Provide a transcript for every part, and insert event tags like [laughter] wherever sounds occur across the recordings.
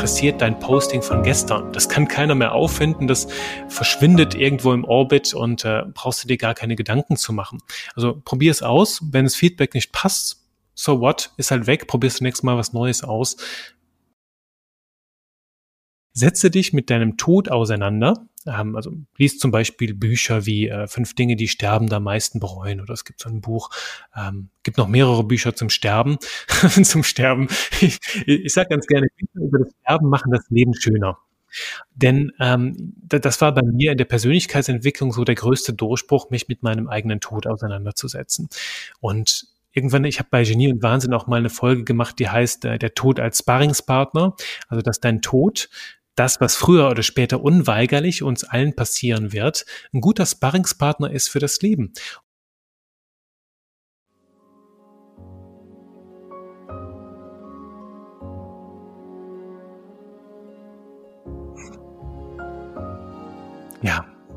interessiert dein Posting von gestern? Das kann keiner mehr auffinden, das verschwindet irgendwo im Orbit und äh, brauchst du dir gar keine Gedanken zu machen. Also probier es aus, wenn das Feedback nicht passt, so what, ist halt weg, probierst du nächstes Mal was Neues aus. Setze dich mit deinem Tod auseinander. Ähm, also liest zum Beispiel Bücher wie äh, Fünf Dinge, die Sterben am meisten bereuen. Oder es gibt so ein Buch, ähm, gibt noch mehrere Bücher zum Sterben. [laughs] zum Sterben. Ich, ich sage ganz gerne, Bücher über das Sterben machen das Leben schöner. Denn ähm, das war bei mir in der Persönlichkeitsentwicklung so der größte Durchbruch, mich mit meinem eigenen Tod auseinanderzusetzen. Und irgendwann, ich habe bei Genie und Wahnsinn auch mal eine Folge gemacht, die heißt äh, Der Tod als Sparringspartner. Also dass dein Tod das, was früher oder später unweigerlich uns allen passieren wird, ein guter Sparringspartner ist für das Leben.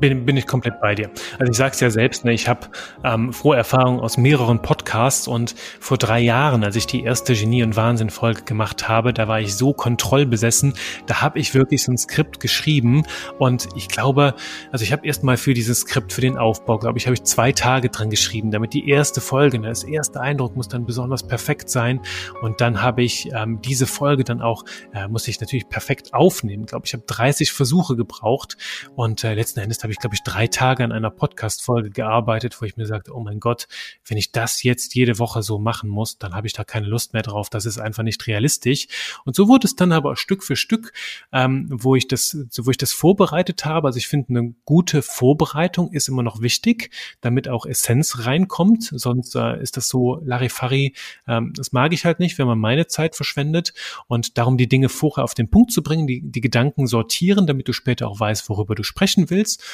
Bin, bin ich komplett bei dir. Also ich sage es ja selbst, ne, ich habe ähm, Vorerfahrungen aus mehreren Podcasts und vor drei Jahren, als ich die erste Genie- und Wahnsinn-Folge gemacht habe, da war ich so kontrollbesessen, da habe ich wirklich so ein Skript geschrieben und ich glaube, also ich habe erstmal für dieses Skript, für den Aufbau, glaube ich, habe ich zwei Tage dran geschrieben, damit die erste Folge, ne, das erste Eindruck muss dann besonders perfekt sein und dann habe ich ähm, diese Folge dann auch, äh, muss ich natürlich perfekt aufnehmen, glaube ich, habe 30 Versuche gebraucht und äh, letzten Endes habe ich, glaube ich, drei Tage an einer Podcast-Folge gearbeitet, wo ich mir sagte, oh mein Gott, wenn ich das jetzt jede Woche so machen muss, dann habe ich da keine Lust mehr drauf. Das ist einfach nicht realistisch. Und so wurde es dann aber Stück für Stück, ähm, wo ich das, wo ich das vorbereitet habe. Also ich finde, eine gute Vorbereitung ist immer noch wichtig, damit auch Essenz reinkommt. Sonst äh, ist das so Larifari. Ähm, das mag ich halt nicht, wenn man meine Zeit verschwendet. Und darum die Dinge vorher auf den Punkt zu bringen, die, die Gedanken sortieren, damit du später auch weißt, worüber du sprechen willst.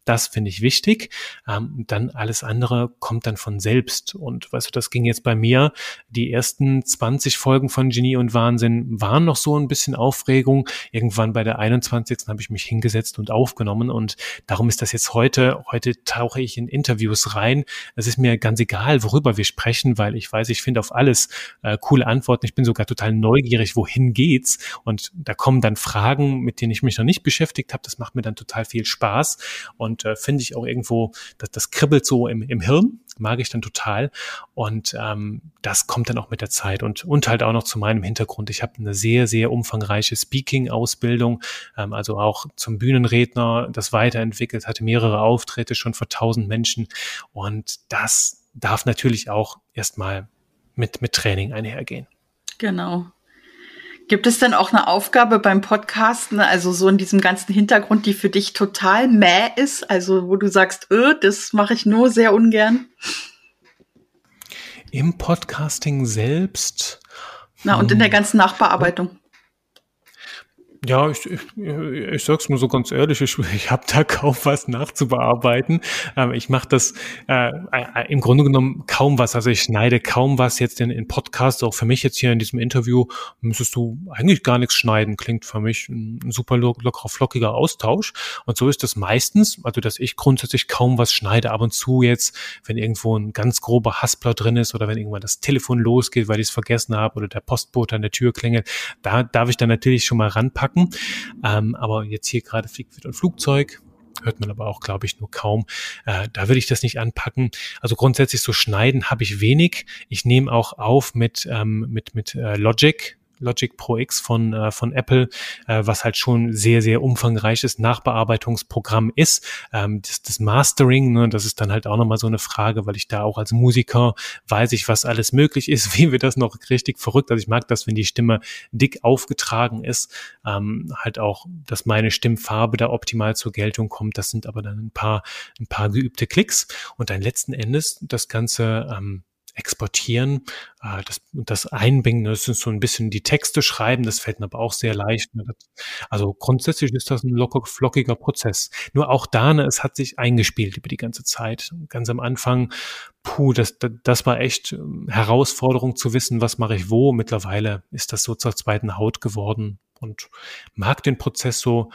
Das finde ich wichtig. Ähm, dann alles andere kommt dann von selbst. Und weißt du, das ging jetzt bei mir. Die ersten 20 Folgen von Genie und Wahnsinn waren noch so ein bisschen Aufregung. Irgendwann bei der 21. habe ich mich hingesetzt und aufgenommen. Und darum ist das jetzt heute. Heute tauche ich in Interviews rein. Es ist mir ganz egal, worüber wir sprechen, weil ich weiß, ich finde auf alles äh, coole Antworten. Ich bin sogar total neugierig, wohin geht's? Und da kommen dann Fragen, mit denen ich mich noch nicht beschäftigt habe. Das macht mir dann total viel Spaß. Und äh, finde ich auch irgendwo, dass das kribbelt so im, im Hirn, mag ich dann total. Und ähm, das kommt dann auch mit der Zeit. Und, und halt auch noch zu meinem Hintergrund. Ich habe eine sehr, sehr umfangreiche Speaking-Ausbildung, ähm, also auch zum Bühnenredner, das weiterentwickelt, hatte mehrere Auftritte schon vor tausend Menschen. Und das darf natürlich auch erstmal mit, mit Training einhergehen. Genau. Gibt es denn auch eine Aufgabe beim Podcasten, also so in diesem ganzen Hintergrund, die für dich total mäh ist, also wo du sagst, öh, das mache ich nur sehr ungern? Im Podcasting selbst. Na, und in der hm. ganzen Nachbearbeitung. Ja, ich, ich, ich sag's nur so ganz ehrlich, ich, ich habe da kaum was nachzubearbeiten. Ähm, ich mache das äh, äh, im Grunde genommen kaum was. Also ich schneide kaum was jetzt in, in Podcasts. Auch für mich jetzt hier in diesem Interview müsstest du eigentlich gar nichts schneiden. Klingt für mich ein super lockerer, flockiger Austausch. Und so ist das meistens, also dass ich grundsätzlich kaum was schneide. Ab und zu jetzt, wenn irgendwo ein ganz grober Haspler drin ist oder wenn irgendwann das Telefon losgeht, weil ich es vergessen habe oder der Postbote an der Tür klingelt, da darf ich dann natürlich schon mal ranpacken packen. Ähm, aber jetzt hier gerade fliegt wieder ein Flugzeug, hört man aber auch, glaube ich, nur kaum. Äh, da würde ich das nicht anpacken. Also grundsätzlich so schneiden habe ich wenig. Ich nehme auch auf mit, ähm, mit, mit äh, Logic, Logic Pro X von, äh, von Apple, äh, was halt schon sehr, sehr umfangreiches Nachbearbeitungsprogramm ist. Ähm, das, das Mastering, ne, das ist dann halt auch nochmal so eine Frage, weil ich da auch als Musiker weiß ich, was alles möglich ist, [laughs] wie wird das noch richtig verrückt. Also ich mag das, wenn die Stimme dick aufgetragen ist, ähm, halt auch, dass meine Stimmfarbe da optimal zur Geltung kommt. Das sind aber dann ein paar, ein paar geübte Klicks und dann letzten Endes das Ganze ähm, exportieren, äh, das, das einbringen, das sind so ein bisschen die Texte schreiben, das fällt mir aber auch sehr leicht. Ne? Also grundsätzlich ist das ein locker, flockiger Prozess. Nur auch da, ne, es hat sich eingespielt über die ganze Zeit. Ganz am Anfang, puh, das, das, das war echt ähm, Herausforderung zu wissen, was mache ich wo. Mittlerweile ist das so zur zweiten Haut geworden und mag den Prozess so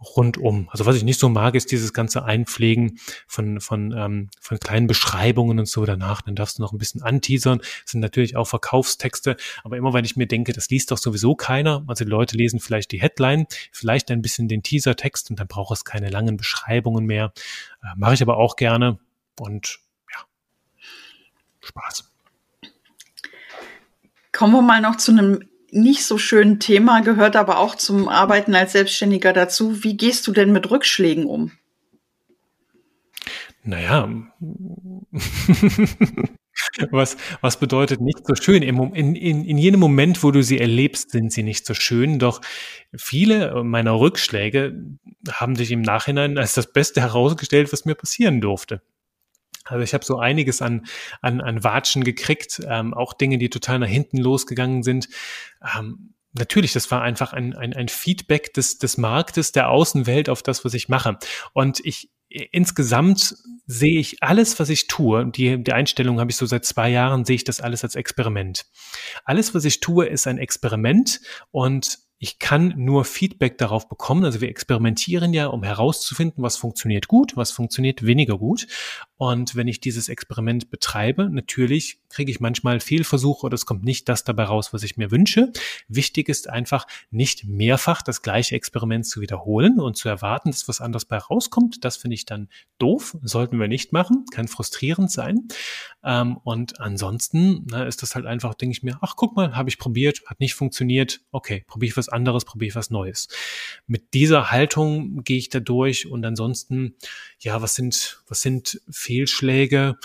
rundum. Also was ich nicht so mag, ist dieses ganze Einpflegen von, von, ähm, von kleinen Beschreibungen und so danach. Dann darfst du noch ein bisschen anteasern. Das sind natürlich auch Verkaufstexte. Aber immer, wenn ich mir denke, das liest doch sowieso keiner. Also die Leute lesen vielleicht die Headline, vielleicht ein bisschen den Teasertext und dann braucht es keine langen Beschreibungen mehr. Äh, Mache ich aber auch gerne. Und ja, Spaß. Kommen wir mal noch zu einem nicht so schönen Thema, gehört aber auch zum Arbeiten als Selbstständiger dazu. Wie gehst du denn mit Rückschlägen um? Naja, [laughs] was, was bedeutet nicht so schön? In, in, in jedem Moment, wo du sie erlebst, sind sie nicht so schön. Doch viele meiner Rückschläge haben sich im Nachhinein als das Beste herausgestellt, was mir passieren durfte. Also ich habe so einiges an, an, an Watschen gekriegt, ähm, auch Dinge, die total nach hinten losgegangen sind. Ähm, natürlich, das war einfach ein, ein, ein Feedback des, des Marktes, der Außenwelt auf das, was ich mache. Und ich insgesamt sehe ich alles, was ich tue, die, die Einstellung habe ich so seit zwei Jahren, sehe ich das alles als Experiment. Alles, was ich tue, ist ein Experiment und ich kann nur Feedback darauf bekommen. Also wir experimentieren ja, um herauszufinden, was funktioniert gut, was funktioniert weniger gut. Und wenn ich dieses Experiment betreibe, natürlich kriege ich manchmal Fehlversuche oder es kommt nicht das dabei raus, was ich mir wünsche. Wichtig ist einfach, nicht mehrfach das gleiche Experiment zu wiederholen und zu erwarten, dass was anderes bei rauskommt. Das finde ich dann doof, sollten wir nicht machen, kann frustrierend sein. Ähm, und ansonsten na, ist das halt einfach, denke ich mir, ach guck mal, habe ich probiert, hat nicht funktioniert, okay, probiere ich was anderes, probiere ich was Neues. Mit dieser Haltung gehe ich da durch und ansonsten, ja, was sind, was sind Fehlschläge?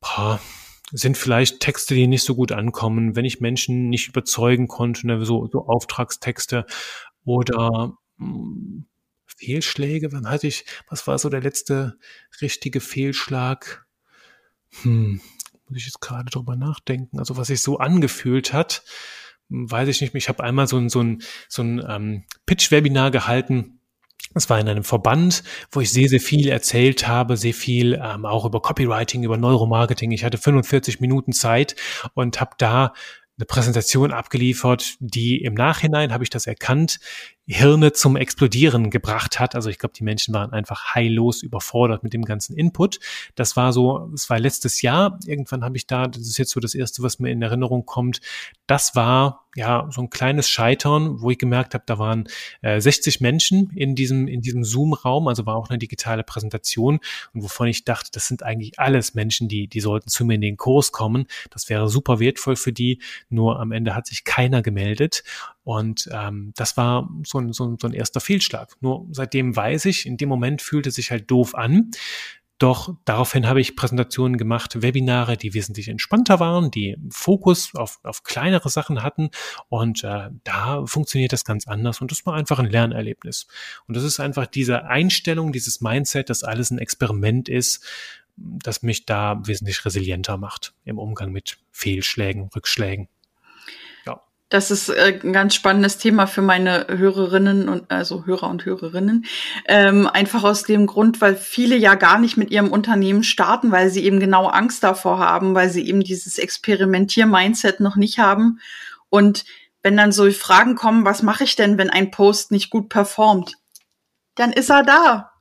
Boah, sind vielleicht Texte, die nicht so gut ankommen, wenn ich Menschen nicht überzeugen konnte, ne, so, so Auftragstexte oder mh, hm, Fehlschläge. Wann hatte ich, was war so der letzte richtige Fehlschlag? Hm, muss ich jetzt gerade drüber nachdenken. Also was sich so angefühlt hat, hm, weiß ich nicht. Ich habe einmal so ein, so ein, so ein ähm, Pitch-Webinar gehalten es war in einem Verband, wo ich sehr, sehr viel erzählt habe, sehr viel ähm, auch über Copywriting, über Neuromarketing. Ich hatte 45 Minuten Zeit und habe da eine Präsentation abgeliefert, die im Nachhinein, habe ich das erkannt, Hirne zum Explodieren gebracht hat. Also ich glaube, die Menschen waren einfach heillos überfordert mit dem ganzen Input. Das war so, es war letztes Jahr. Irgendwann habe ich da, das ist jetzt so das Erste, was mir in Erinnerung kommt. Das war ja so ein kleines Scheitern, wo ich gemerkt habe, da waren äh, 60 Menschen in diesem, in diesem Zoom-Raum, also war auch eine digitale Präsentation und wovon ich dachte, das sind eigentlich alles Menschen, die, die sollten zu mir in den Kurs kommen. Das wäre super wertvoll für die. Nur am Ende hat sich keiner gemeldet. Und ähm, das war so ein, so, ein, so ein erster Fehlschlag. Nur seitdem weiß ich, in dem Moment fühlte sich halt doof an. Doch daraufhin habe ich Präsentationen gemacht, Webinare, die wesentlich entspannter waren, die Fokus auf, auf kleinere Sachen hatten. Und äh, da funktioniert das ganz anders. Und das war einfach ein Lernerlebnis. Und das ist einfach diese Einstellung, dieses Mindset, dass alles ein Experiment ist, das mich da wesentlich resilienter macht im Umgang mit Fehlschlägen, Rückschlägen. Das ist äh, ein ganz spannendes Thema für meine Hörerinnen und also Hörer und Hörerinnen. Ähm, einfach aus dem Grund, weil viele ja gar nicht mit ihrem Unternehmen starten, weil sie eben genau Angst davor haben, weil sie eben dieses Experimentier-Mindset noch nicht haben. Und wenn dann so Fragen kommen, was mache ich denn, wenn ein Post nicht gut performt? Dann ist er da.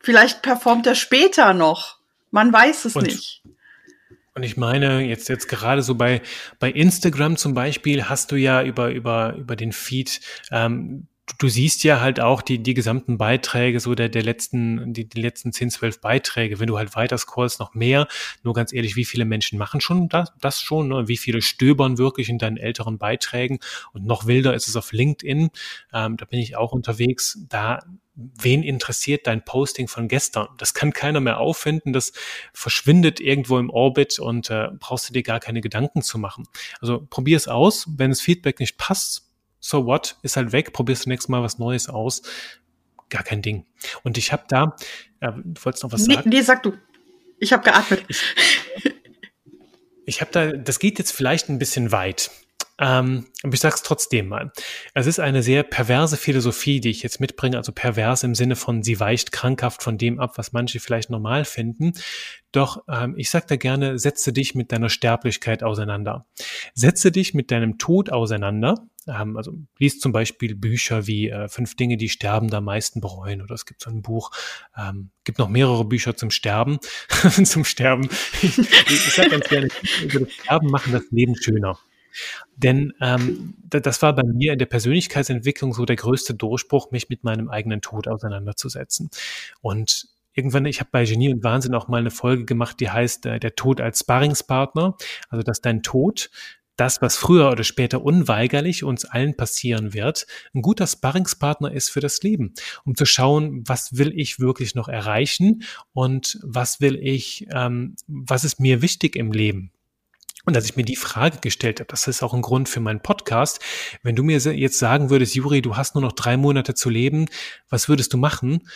Vielleicht performt er später noch. Man weiß es und nicht. Und ich meine, jetzt, jetzt gerade so bei, bei Instagram zum Beispiel hast du ja über, über, über den Feed, ähm, du siehst ja halt auch die, die gesamten Beiträge, so der, der letzten, die, die letzten 10, 12 Beiträge. Wenn du halt weiter scrollst, noch mehr. Nur ganz ehrlich, wie viele Menschen machen schon das, das schon? Ne? Wie viele stöbern wirklich in deinen älteren Beiträgen? Und noch wilder ist es auf LinkedIn. Ähm, da bin ich auch unterwegs. Da wen interessiert dein Posting von gestern? Das kann keiner mehr auffinden, das verschwindet irgendwo im Orbit und äh, brauchst du dir gar keine Gedanken zu machen. Also probier es aus, wenn das Feedback nicht passt, so what, ist halt weg, probierst du nächstes Mal was Neues aus. Gar kein Ding. Und ich habe da, äh, du wolltest noch was nee, sagen? Nee, sag du. Ich habe geatmet. Ich, ich habe da, das geht jetzt vielleicht ein bisschen weit. Ähm, aber ich sag's trotzdem mal. Es ist eine sehr perverse Philosophie, die ich jetzt mitbringe, also pervers im Sinne von, sie weicht krankhaft von dem ab, was manche vielleicht normal finden. Doch ähm, ich sag da gerne, setze dich mit deiner Sterblichkeit auseinander. Setze dich mit deinem Tod auseinander ähm, also liest zum Beispiel Bücher wie äh, Fünf Dinge, die Sterben am meisten bereuen oder es gibt so ein Buch, ähm, gibt noch mehrere Bücher zum Sterben, [laughs] zum Sterben. ich, ich sage ganz gerne, über das Sterben machen das Leben schöner. Denn ähm, das war bei mir in der Persönlichkeitsentwicklung so der größte Durchbruch, mich mit meinem eigenen Tod auseinanderzusetzen. Und irgendwann, ich habe bei Genie und Wahnsinn auch mal eine Folge gemacht, die heißt äh, Der Tod als Sparringspartner. Also dass dein Tod das, was früher oder später unweigerlich uns allen passieren wird, ein guter Sparringspartner ist für das Leben, um zu schauen, was will ich wirklich noch erreichen und was will ich, ähm, was ist mir wichtig im Leben. Und als ich mir die Frage gestellt habe, das ist auch ein Grund für meinen Podcast, wenn du mir jetzt sagen würdest, Juri, du hast nur noch drei Monate zu leben, was würdest du machen?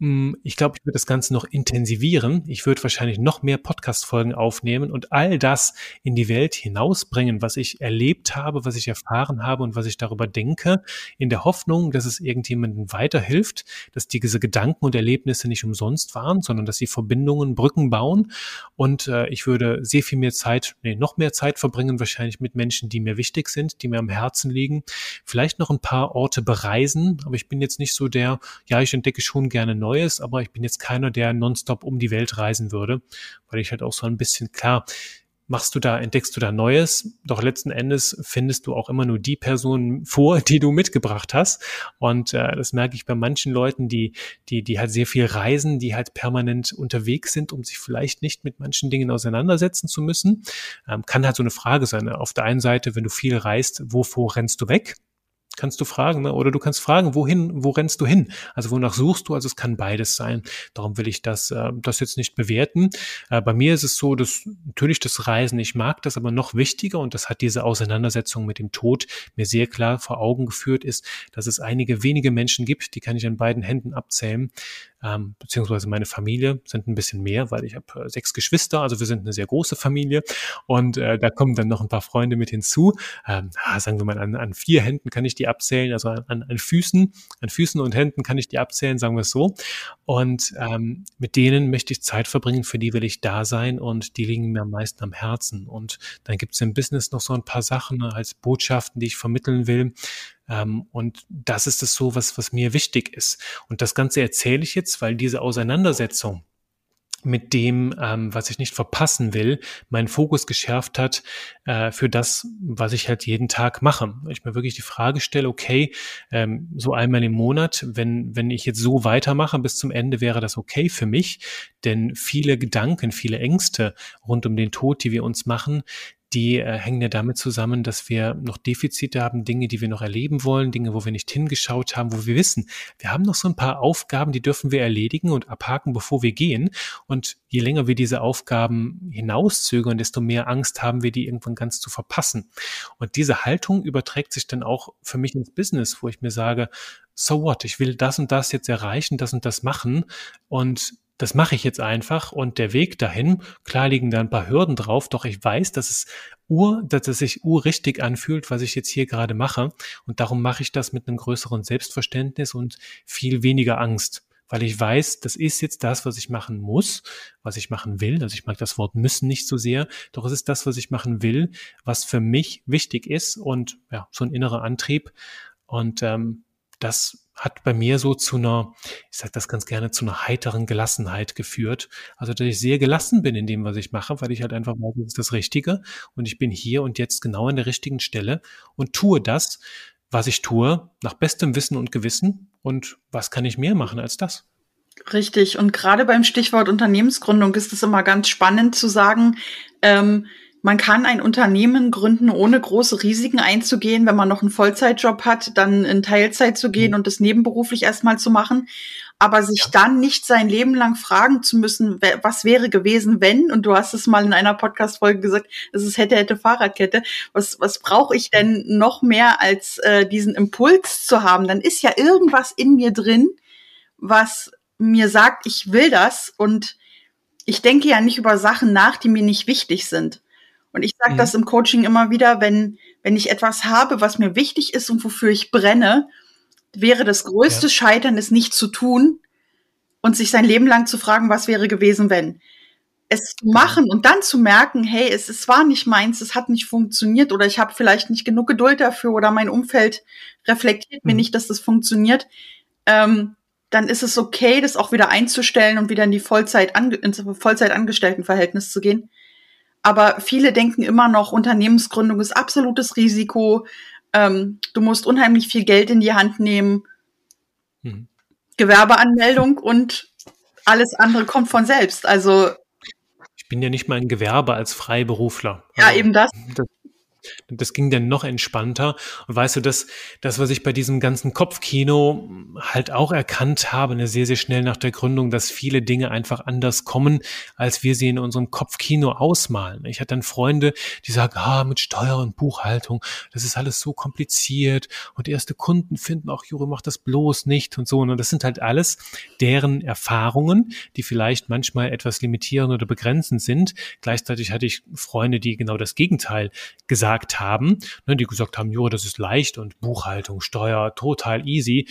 Hm, ich glaube, ich würde das Ganze noch intensivieren. Ich würde wahrscheinlich noch mehr Podcast-Folgen aufnehmen und all das in die Welt hinausbringen, was ich erlebt habe, was ich erfahren habe und was ich darüber denke, in der Hoffnung, dass es irgendjemandem weiterhilft, dass diese Gedanken und Erlebnisse nicht umsonst waren, sondern dass sie Verbindungen, Brücken bauen. Und äh, ich würde sehr viel mehr Zeit, nee, noch mehr Zeit verbringen, wahrscheinlich mit Menschen, die mir wichtig sind, die mir am Herzen liegen. Vielleicht noch ein paar Orte bereisen, aber ich bin jetzt nicht so der, ja, ich entdecke schon gerne neu Neues, aber ich bin jetzt keiner, der nonstop um die Welt reisen würde, weil ich halt auch so ein bisschen klar, machst du da, entdeckst du da Neues, doch letzten Endes findest du auch immer nur die Personen vor, die du mitgebracht hast. Und äh, das merke ich bei manchen Leuten, die, die, die halt sehr viel reisen, die halt permanent unterwegs sind, um sich vielleicht nicht mit manchen Dingen auseinandersetzen zu müssen. Ähm, kann halt so eine Frage sein. Auf der einen Seite, wenn du viel reist, wovor rennst du weg? Kannst du fragen, ne? oder du kannst fragen, wohin, wo rennst du hin? Also wonach suchst du? Also es kann beides sein. Darum will ich das, äh, das jetzt nicht bewerten. Äh, bei mir ist es so, dass natürlich das Reisen, ich mag das, aber noch wichtiger und das hat diese Auseinandersetzung mit dem Tod mir sehr klar vor Augen geführt, ist, dass es einige wenige Menschen gibt, die kann ich an beiden Händen abzählen, ähm, beziehungsweise meine Familie sind ein bisschen mehr, weil ich habe äh, sechs Geschwister, also wir sind eine sehr große Familie und äh, da kommen dann noch ein paar Freunde mit hinzu. Ähm, sagen wir mal, an, an vier Händen kann ich die abzählen, also an, an Füßen, an Füßen und Händen kann ich die abzählen, sagen wir es so. Und ähm, mit denen möchte ich Zeit verbringen, für die will ich da sein und die liegen mir am meisten am Herzen. Und dann gibt es im Business noch so ein paar Sachen als Botschaften, die ich vermitteln will. Ähm, und das ist es so, was, was mir wichtig ist. Und das Ganze erzähle ich jetzt, weil diese Auseinandersetzung mit dem, ähm, was ich nicht verpassen will, meinen Fokus geschärft hat äh, für das, was ich halt jeden Tag mache. Ich mir wirklich die Frage stelle, okay, ähm, so einmal im Monat, wenn, wenn ich jetzt so weitermache bis zum Ende, wäre das okay für mich. Denn viele Gedanken, viele Ängste rund um den Tod, die wir uns machen, die äh, hängen ja damit zusammen, dass wir noch Defizite haben, Dinge, die wir noch erleben wollen, Dinge, wo wir nicht hingeschaut haben, wo wir wissen, wir haben noch so ein paar Aufgaben, die dürfen wir erledigen und abhaken, bevor wir gehen. Und je länger wir diese Aufgaben hinauszögern, desto mehr Angst haben wir, die irgendwann ganz zu verpassen. Und diese Haltung überträgt sich dann auch für mich ins Business, wo ich mir sage, so what, ich will das und das jetzt erreichen, das und das machen und das mache ich jetzt einfach und der Weg dahin, klar liegen da ein paar Hürden drauf, doch ich weiß, dass es ur, dass es sich urrichtig anfühlt, was ich jetzt hier gerade mache. Und darum mache ich das mit einem größeren Selbstverständnis und viel weniger Angst, weil ich weiß, das ist jetzt das, was ich machen muss, was ich machen will. Also ich mag das Wort müssen nicht so sehr, doch es ist das, was ich machen will, was für mich wichtig ist und ja, so ein innerer Antrieb. Und ähm, das hat bei mir so zu einer, ich sage das ganz gerne, zu einer heiteren Gelassenheit geführt. Also, dass ich sehr gelassen bin in dem, was ich mache, weil ich halt einfach weiß, das ist das Richtige und ich bin hier und jetzt genau an der richtigen Stelle und tue das, was ich tue, nach bestem Wissen und Gewissen. Und was kann ich mehr machen als das? Richtig. Und gerade beim Stichwort Unternehmensgründung ist es immer ganz spannend zu sagen, ähm, man kann ein Unternehmen gründen, ohne große Risiken einzugehen, wenn man noch einen Vollzeitjob hat, dann in Teilzeit zu gehen mhm. und das nebenberuflich erstmal zu machen. Aber sich ja. dann nicht sein Leben lang fragen zu müssen, was wäre gewesen, wenn, und du hast es mal in einer Podcast-Folge gesagt, es ist hätte, hätte Fahrradkette. Was, was brauche ich denn noch mehr als äh, diesen Impuls zu haben? Dann ist ja irgendwas in mir drin, was mir sagt, ich will das und ich denke ja nicht über Sachen nach, die mir nicht wichtig sind. Und ich sage mhm. das im Coaching immer wieder, wenn, wenn ich etwas habe, was mir wichtig ist und wofür ich brenne, wäre das größte ja. Scheitern, es nicht zu tun und sich sein Leben lang zu fragen, was wäre gewesen, wenn. es zu machen und dann zu merken, hey, es, es war nicht meins, es hat nicht funktioniert oder ich habe vielleicht nicht genug Geduld dafür oder mein Umfeld reflektiert mhm. mir nicht, dass das funktioniert, ähm, dann ist es okay, das auch wieder einzustellen und wieder in die Vollzeit ins Vollzeitangestelltenverhältnis zu gehen. Aber viele denken immer noch, Unternehmensgründung ist absolutes Risiko. Ähm, du musst unheimlich viel Geld in die Hand nehmen. Mhm. Gewerbeanmeldung und alles andere kommt von selbst. Also bin ja nicht mal ein Gewerbe als Freiberufler. Ja, also, eben das. das das ging dann noch entspannter. Und weißt du, das, das, was ich bei diesem ganzen Kopfkino halt auch erkannt habe, ne, sehr, sehr schnell nach der Gründung, dass viele Dinge einfach anders kommen, als wir sie in unserem Kopfkino ausmalen. Ich hatte dann Freunde, die sagen, ah, mit Steuer und Buchhaltung, das ist alles so kompliziert und erste Kunden finden auch, Juri, mach das bloß nicht und so. Und das sind halt alles deren Erfahrungen, die vielleicht manchmal etwas limitierend oder begrenzend sind. Gleichzeitig hatte ich Freunde, die genau das Gegenteil gesagt gesagt haben, ne, die gesagt haben, Jure, das ist leicht und Buchhaltung, Steuer, total easy.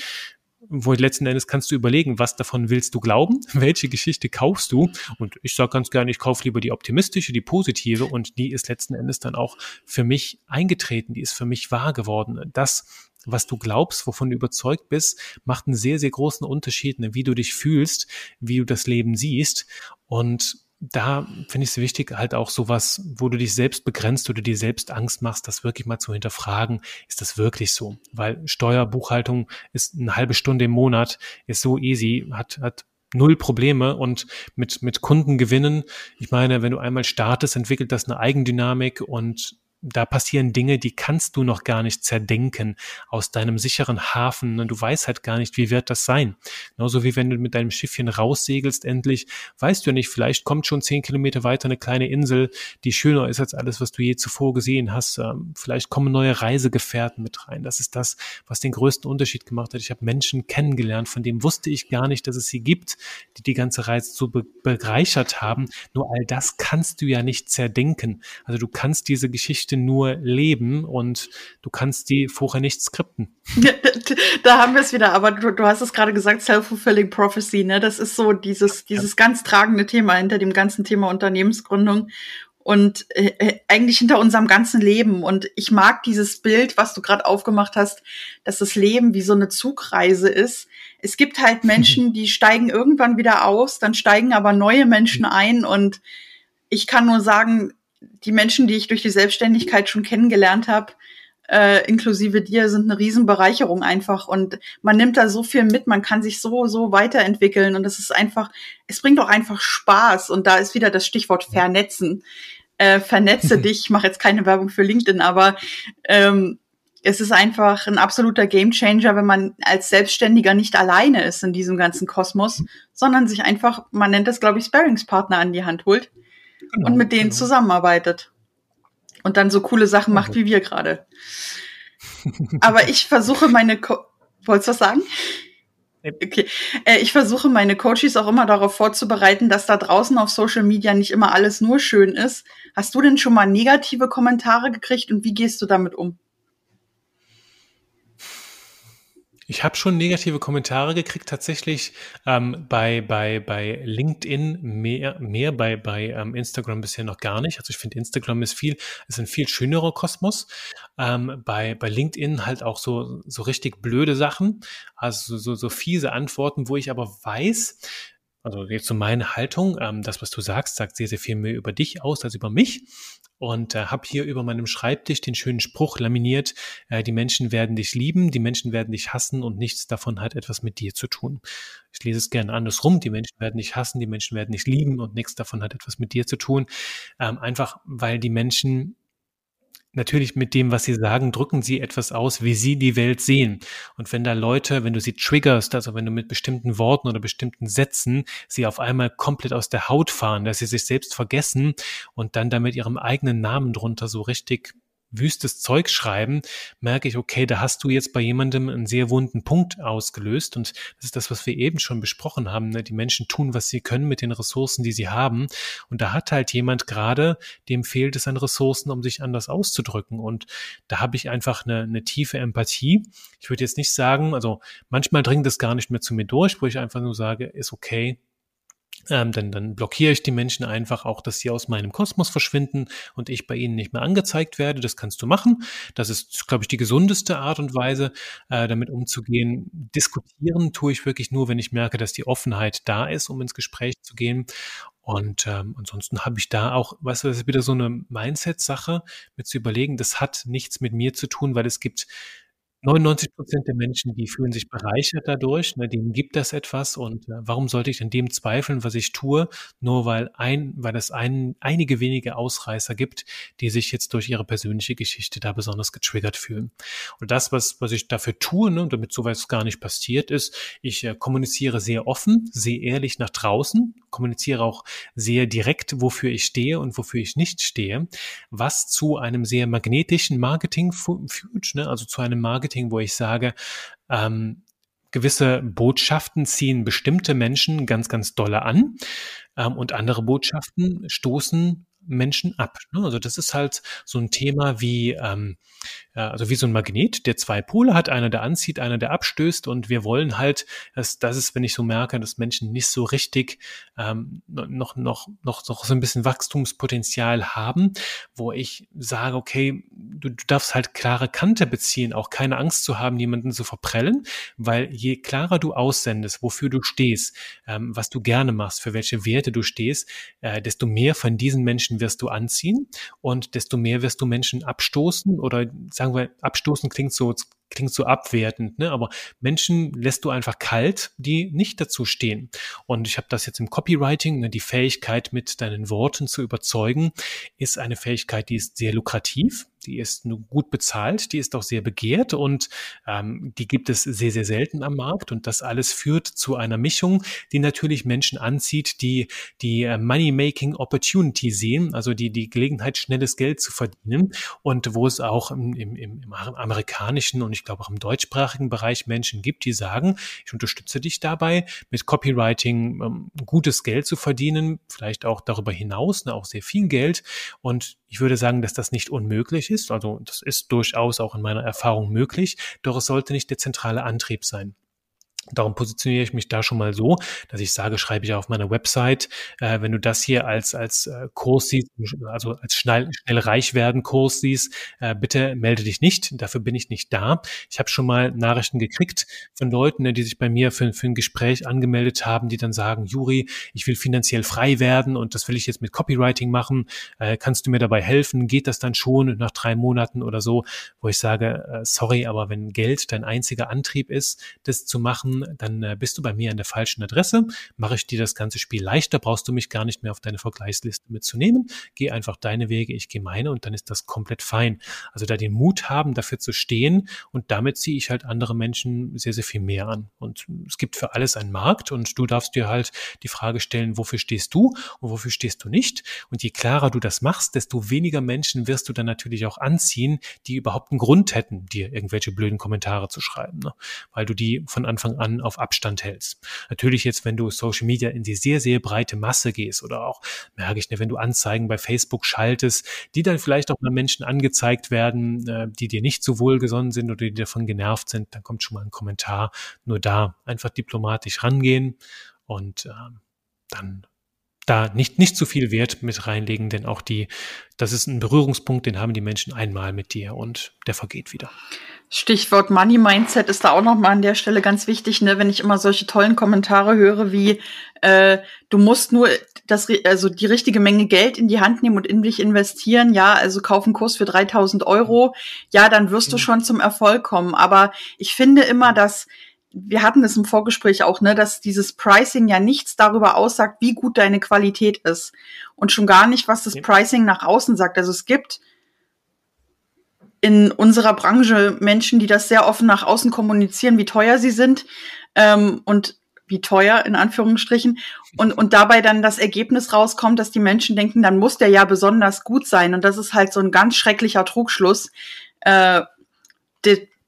Wo letzten Endes kannst du überlegen, was davon willst du glauben, [laughs] welche Geschichte kaufst du. Und ich sage ganz gerne, ich kaufe lieber die optimistische, die positive und die ist letzten Endes dann auch für mich eingetreten, die ist für mich wahr geworden. Das, was du glaubst, wovon du überzeugt bist, macht einen sehr, sehr großen Unterschied, ne, wie du dich fühlst, wie du das Leben siehst. Und da finde ich es wichtig, halt auch sowas, wo du dich selbst begrenzt oder dir selbst Angst machst, das wirklich mal zu hinterfragen, ist das wirklich so? Weil Steuerbuchhaltung ist eine halbe Stunde im Monat, ist so easy, hat, hat null Probleme und mit, mit Kunden gewinnen. Ich meine, wenn du einmal startest, entwickelt das eine Eigendynamik und da passieren Dinge, die kannst du noch gar nicht zerdenken aus deinem sicheren Hafen. Und du weißt halt gar nicht, wie wird das sein. Genauso wie wenn du mit deinem Schiffchen raussegelst, endlich, weißt du ja nicht, vielleicht kommt schon zehn Kilometer weiter eine kleine Insel, die schöner ist als alles, was du je zuvor gesehen hast. Ähm, vielleicht kommen neue Reisegefährten mit rein. Das ist das, was den größten Unterschied gemacht hat. Ich habe Menschen kennengelernt, von dem wusste ich gar nicht, dass es sie gibt, die die ganze Reise so be bereichert haben. Nur all das kannst du ja nicht zerdenken. Also du kannst diese Geschichte Geschichte nur leben und du kannst die vorher nicht skripten. [laughs] da haben wir es wieder, aber du, du hast es gerade gesagt, self-fulfilling prophecy, ne? Das ist so dieses, dieses ja. ganz tragende Thema hinter dem ganzen Thema Unternehmensgründung und äh, äh, eigentlich hinter unserem ganzen Leben. Und ich mag dieses Bild, was du gerade aufgemacht hast, dass das Leben wie so eine Zugreise ist. Es gibt halt [laughs] Menschen, die steigen irgendwann wieder aus, dann steigen aber neue Menschen ein und ich kann nur sagen, die Menschen, die ich durch die Selbstständigkeit schon kennengelernt habe, äh, inklusive dir, sind eine Riesenbereicherung einfach. Und man nimmt da so viel mit, man kann sich so, so weiterentwickeln. Und das ist einfach, es bringt auch einfach Spaß. Und da ist wieder das Stichwort vernetzen. Äh, vernetze [laughs] dich, ich mache jetzt keine Werbung für LinkedIn, aber ähm, es ist einfach ein absoluter Gamechanger, wenn man als Selbstständiger nicht alleine ist in diesem ganzen Kosmos, sondern sich einfach, man nennt das, glaube ich, Sparringspartner an die Hand holt genau, und mit denen genau. zusammenarbeitet. Und dann so coole Sachen macht wie wir gerade. [laughs] Aber ich versuche meine, Co wolltest du was sagen? Okay. Äh, ich versuche meine Coaches auch immer darauf vorzubereiten, dass da draußen auf Social Media nicht immer alles nur schön ist. Hast du denn schon mal negative Kommentare gekriegt und wie gehst du damit um? Ich habe schon negative Kommentare gekriegt, tatsächlich ähm, bei, bei, bei LinkedIn mehr, mehr bei, bei ähm, Instagram bisher noch gar nicht. Also ich finde, Instagram ist viel, ist ein viel schönerer Kosmos. Ähm, bei, bei LinkedIn halt auch so, so richtig blöde Sachen, also so, so fiese Antworten, wo ich aber weiß, also jetzt so meine Haltung, ähm, das, was du sagst, sagt sehr, sehr viel mehr über dich aus als über mich und äh, habe hier über meinem Schreibtisch den schönen Spruch laminiert, äh, die Menschen werden dich lieben, die Menschen werden dich hassen und nichts davon hat etwas mit dir zu tun. Ich lese es gerne andersrum, die Menschen werden dich hassen, die Menschen werden dich lieben und nichts davon hat etwas mit dir zu tun. Ähm, einfach weil die Menschen natürlich mit dem, was sie sagen, drücken sie etwas aus, wie sie die Welt sehen. Und wenn da Leute, wenn du sie triggerst, also wenn du mit bestimmten Worten oder bestimmten Sätzen sie auf einmal komplett aus der Haut fahren, dass sie sich selbst vergessen und dann da mit ihrem eigenen Namen drunter so richtig wüstes Zeug schreiben, merke ich, okay, da hast du jetzt bei jemandem einen sehr wunden Punkt ausgelöst. Und das ist das, was wir eben schon besprochen haben. Ne? Die Menschen tun, was sie können mit den Ressourcen, die sie haben. Und da hat halt jemand gerade, dem fehlt es an Ressourcen, um sich anders auszudrücken. Und da habe ich einfach eine, eine tiefe Empathie. Ich würde jetzt nicht sagen, also manchmal dringt es gar nicht mehr zu mir durch, wo ich einfach nur sage, ist okay, ähm, dann, dann blockiere ich die Menschen einfach auch, dass sie aus meinem Kosmos verschwinden und ich bei ihnen nicht mehr angezeigt werde. Das kannst du machen. Das ist, glaube ich, die gesundeste Art und Weise, äh, damit umzugehen. Diskutieren tue ich wirklich nur, wenn ich merke, dass die Offenheit da ist, um ins Gespräch zu gehen. Und ähm, ansonsten habe ich da auch, weißt du, das ist wieder so eine Mindset-Sache, mit zu überlegen, das hat nichts mit mir zu tun, weil es gibt 99 Prozent der Menschen, die fühlen sich bereichert dadurch, ne, denen gibt das etwas und äh, warum sollte ich an dem zweifeln, was ich tue, nur weil ein, weil es ein, einige wenige Ausreißer gibt, die sich jetzt durch ihre persönliche Geschichte da besonders getriggert fühlen. Und das, was, was ich dafür tue, ne, damit sowas gar nicht passiert ist, ich äh, kommuniziere sehr offen, sehr ehrlich nach draußen, kommuniziere auch sehr direkt, wofür ich stehe und wofür ich nicht stehe, was zu einem sehr magnetischen Marketing führt, ne, also zu einem Marketing Marketing, wo ich sage, ähm, gewisse Botschaften ziehen bestimmte Menschen ganz, ganz dolle an ähm, und andere Botschaften stoßen Menschen ab. Ne? Also das ist halt so ein Thema wie, ähm, ja, also wie so ein Magnet, der zwei Pole hat, einer der anzieht, einer der abstößt und wir wollen halt, dass das ist, wenn ich so merke, dass Menschen nicht so richtig ähm, noch, noch, noch, noch so ein bisschen Wachstumspotenzial haben, wo ich sage, okay, du, du darfst halt klare Kante beziehen, auch keine Angst zu haben, jemanden zu verprellen, weil je klarer du aussendest, wofür du stehst, ähm, was du gerne machst, für welche Werte du stehst, äh, desto mehr von diesen Menschen wirst du anziehen und desto mehr wirst du Menschen abstoßen oder sagen wir, abstoßen klingt so klingt so abwertend, ne? aber Menschen lässt du einfach kalt, die nicht dazu stehen. Und ich habe das jetzt im Copywriting, ne? die Fähigkeit, mit deinen Worten zu überzeugen, ist eine Fähigkeit, die ist sehr lukrativ, die ist gut bezahlt, die ist auch sehr begehrt und ähm, die gibt es sehr, sehr selten am Markt. Und das alles führt zu einer Mischung, die natürlich Menschen anzieht, die die äh, Money-Making Opportunity sehen, also die die Gelegenheit, schnelles Geld zu verdienen und wo es auch im, im, im amerikanischen und ich glaube auch im deutschsprachigen Bereich Menschen gibt, die sagen, ich unterstütze dich dabei, mit Copywriting ähm, gutes Geld zu verdienen, vielleicht auch darüber hinaus, ne, auch sehr viel Geld. Und ich würde sagen, dass das nicht unmöglich ist. Also das ist durchaus auch in meiner Erfahrung möglich, doch es sollte nicht der zentrale Antrieb sein. Darum positioniere ich mich da schon mal so, dass ich sage, schreibe ich auf meiner Website, äh, wenn du das hier als, als äh, Kurs siehst, also als schnell, schnell reich werden Kurs siehst, äh, bitte melde dich nicht, dafür bin ich nicht da. Ich habe schon mal Nachrichten gekriegt von Leuten, ne, die sich bei mir für, für ein Gespräch angemeldet haben, die dann sagen, Juri, ich will finanziell frei werden und das will ich jetzt mit Copywriting machen, äh, kannst du mir dabei helfen? Geht das dann schon nach drei Monaten oder so? Wo ich sage, äh, sorry, aber wenn Geld dein einziger Antrieb ist, das zu machen, dann äh, bist du bei mir an der falschen Adresse. Mache ich dir das ganze Spiel leichter, brauchst du mich gar nicht mehr auf deine Vergleichsliste mitzunehmen. Geh einfach deine Wege, ich gehe meine und dann ist das komplett fein. Also da den Mut haben, dafür zu stehen und damit ziehe ich halt andere Menschen sehr, sehr viel mehr an. Und es gibt für alles einen Markt und du darfst dir halt die Frage stellen, wofür stehst du und wofür stehst du nicht? Und je klarer du das machst, desto weniger Menschen wirst du dann natürlich auch anziehen, die überhaupt einen Grund hätten, dir irgendwelche blöden Kommentare zu schreiben, ne? weil du die von Anfang an auf Abstand hältst. Natürlich jetzt, wenn du Social Media in die sehr, sehr breite Masse gehst oder auch, merke ich, ne, wenn du Anzeigen bei Facebook schaltest, die dann vielleicht auch mal Menschen angezeigt werden, äh, die dir nicht so wohlgesonnen sind oder die davon genervt sind, dann kommt schon mal ein Kommentar. Nur da einfach diplomatisch rangehen und äh, dann da nicht, nicht zu viel Wert mit reinlegen, denn auch die, das ist ein Berührungspunkt, den haben die Menschen einmal mit dir und der vergeht wieder. Stichwort Money Mindset ist da auch nochmal an der Stelle ganz wichtig, ne? wenn ich immer solche tollen Kommentare höre wie äh, du musst nur das also die richtige Menge Geld in die Hand nehmen und in dich investieren, ja, also kauf einen Kurs für 3000 Euro, ja, dann wirst du mhm. schon zum Erfolg kommen. Aber ich finde immer, dass wir hatten es im Vorgespräch auch, ne, dass dieses Pricing ja nichts darüber aussagt, wie gut deine Qualität ist und schon gar nicht, was das Pricing nach außen sagt. Also es gibt in unserer Branche Menschen, die das sehr offen nach außen kommunizieren, wie teuer sie sind ähm, und wie teuer in Anführungsstrichen und, und dabei dann das Ergebnis rauskommt, dass die Menschen denken, dann muss der ja besonders gut sein und das ist halt so ein ganz schrecklicher Trugschluss. Äh,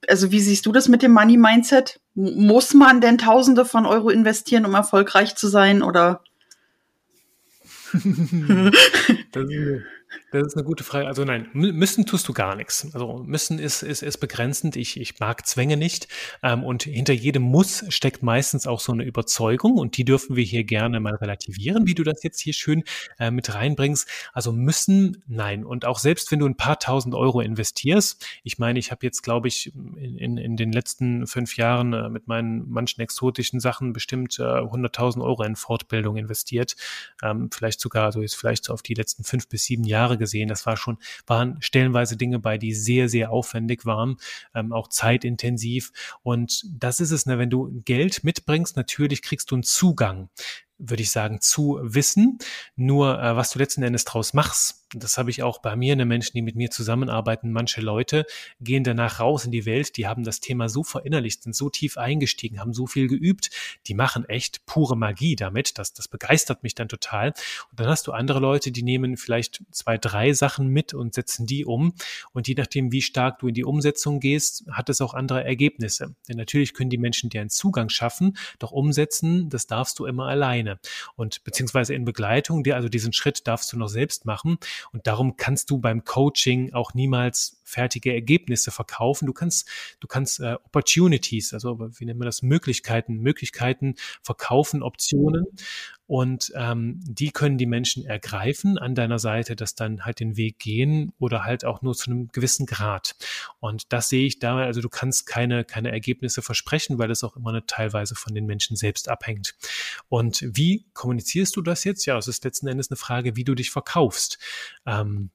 also wie siehst du das mit dem Money Mindset? Muss man denn Tausende von Euro investieren, um erfolgreich zu sein oder? [laughs] das, ist, Das ist eine gute Frage. Also nein, müssen tust du gar nichts. Also müssen ist, ist, ist begrenzend. Ich, ich mag Zwänge nicht. Ähm, und hinter jedem Muss steckt meistens auch so eine Überzeugung und die dürfen wir hier gerne mal relativieren, wie du das jetzt hier schön äh, mit reinbringst. Also müssen, nein. Und auch selbst wenn du ein paar tausend Euro investierst, ich meine, ich habe jetzt, glaube ich, in, in, in den letzten fünf Jahren äh, mit meinen manchen exotischen Sachen bestimmt äh, 100.000 Euro in Fortbildung investiert. Ähm, vielleicht sogar, so also jetzt vielleicht so auf die letzten fünf bis sieben Jahre gesehen. Das war schon, waren stellenweise Dinge bei, die sehr, sehr aufwendig waren, ähm, auch zeitintensiv. Und das ist es, ne, wenn du Geld mitbringst, natürlich kriegst du einen Zugang würde ich sagen, zu wissen. Nur, äh, was du letzten Endes draus machst, das habe ich auch bei mir, ne Menschen, die mit mir zusammenarbeiten, manche Leute gehen danach raus in die Welt, die haben das Thema so verinnerlicht, sind so tief eingestiegen, haben so viel geübt, die machen echt pure Magie damit. Das, das begeistert mich dann total. Und dann hast du andere Leute, die nehmen vielleicht zwei, drei Sachen mit und setzen die um. Und je nachdem, wie stark du in die Umsetzung gehst, hat es auch andere Ergebnisse. Denn natürlich können die Menschen dir einen Zugang schaffen, doch umsetzen, das darfst du immer alleine alleine und beziehungsweise in Begleitung, dir also diesen Schritt darfst du noch selbst machen. Und darum kannst du beim Coaching auch niemals fertige Ergebnisse verkaufen. Du kannst, du kannst äh, Opportunities, also wie nennt man das, Möglichkeiten, Möglichkeiten verkaufen, Optionen und ähm, die können die Menschen ergreifen an deiner Seite, dass dann halt den Weg gehen oder halt auch nur zu einem gewissen Grad. Und das sehe ich dabei, also du kannst keine, keine Ergebnisse versprechen, weil es auch immer eine teilweise von den Menschen selbst abhängt. Und wie kommunizierst du das jetzt? Ja, es ist letzten Endes eine Frage, wie du dich verkaufst. Ähm,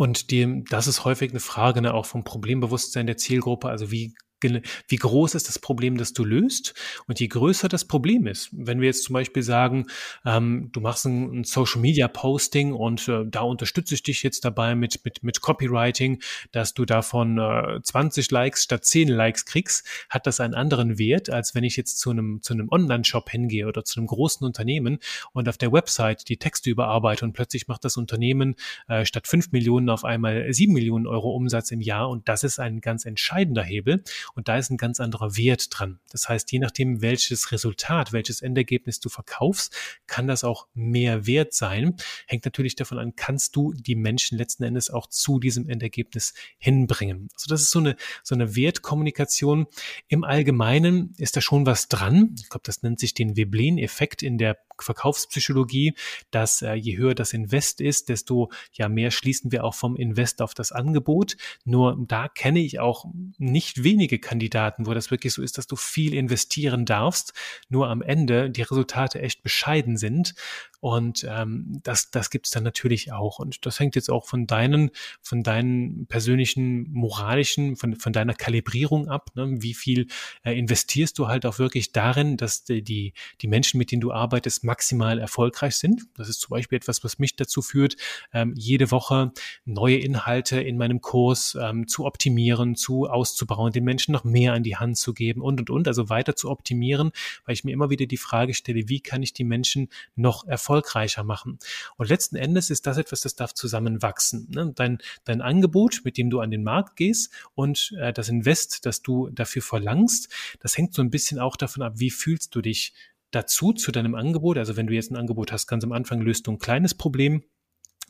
und die, das ist häufig eine Frage ne, auch vom Problembewusstsein der Zielgruppe. Also wie wie groß ist das Problem, das du löst und je größer das Problem ist. Wenn wir jetzt zum Beispiel sagen, ähm, du machst ein, ein, Social Media Posting und äh, da unterstütze ich dich jetzt dabei mit, mit, mit Copywriting, dass du davon äh, 20 Likes statt 10 Likes kriegst, hat das einen anderen Wert, als wenn ich jetzt zu einem, zu einem Online-Shop hingehe oder zu einem großen Unternehmen und auf der Website die Texte überarbeite und plötzlich macht das Unternehmen äh, statt 5 Millionen auf einmal 7 Millionen Euro Umsatz im Jahr und das ist ein ganz entscheidender Hebel. Und da ist ein ganz anderer Wert dran. Das heißt, je nachdem, welches Resultat, welches Endergebnis du verkaufst, kann das auch mehr wert sein. Hängt natürlich davon an, kannst du die Menschen letzten Endes auch zu diesem Endergebnis hinbringen. Also das ist so eine, so eine Wertkommunikation. Im Allgemeinen ist da schon was dran. Ich glaube, das nennt sich den Veblen-Effekt in der Verkaufspsychologie, dass äh, je höher das Invest ist, desto ja mehr schließen wir auch vom Invest auf das Angebot. Nur da kenne ich auch nicht wenige Kandidaten, wo das wirklich so ist, dass du viel investieren darfst, nur am Ende die Resultate echt bescheiden sind. Und ähm, das, das gibt es dann natürlich auch. Und das hängt jetzt auch von deinen, von deinen persönlichen, moralischen, von, von deiner Kalibrierung ab. Ne? Wie viel äh, investierst du halt auch wirklich darin, dass die, die, Menschen, mit denen du arbeitest, maximal erfolgreich sind. Das ist zum Beispiel etwas, was mich dazu führt, ähm, jede Woche neue Inhalte in meinem Kurs ähm, zu optimieren, zu auszubauen, den Menschen noch mehr an die Hand zu geben und, und, und, also weiter zu optimieren, weil ich mir immer wieder die Frage stelle, wie kann ich die Menschen noch erfolgreicher erfolgreicher machen. Und letzten Endes ist das etwas, das darf zusammenwachsen. Ne? Dein, dein Angebot, mit dem du an den Markt gehst und äh, das Invest, das du dafür verlangst, das hängt so ein bisschen auch davon ab, wie fühlst du dich dazu zu deinem Angebot. Also wenn du jetzt ein Angebot hast, ganz am Anfang löst du ein kleines Problem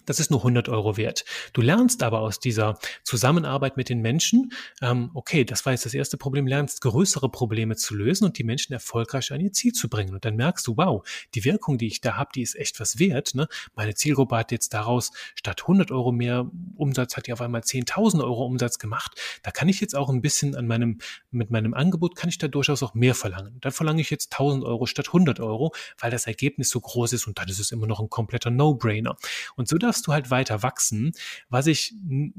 das ist nur 100 Euro wert. Du lernst aber aus dieser Zusammenarbeit mit den Menschen, ähm, okay, das war jetzt das erste Problem, lernst größere Probleme zu lösen und die Menschen erfolgreich an ihr Ziel zu bringen. Und dann merkst du, wow, die Wirkung, die ich da habe, die ist echt was wert. Ne? Meine Zielgruppe hat jetzt daraus statt 100 Euro mehr Umsatz, hat die auf einmal 10.000 Euro Umsatz gemacht. Da kann ich jetzt auch ein bisschen an meinem, mit meinem Angebot kann ich da durchaus auch mehr verlangen. Dann verlange ich jetzt 1.000 Euro statt 100 Euro, weil das Ergebnis so groß ist und dann ist es immer noch ein kompletter No-Brainer. Und so darfst du halt weiter wachsen. Was ich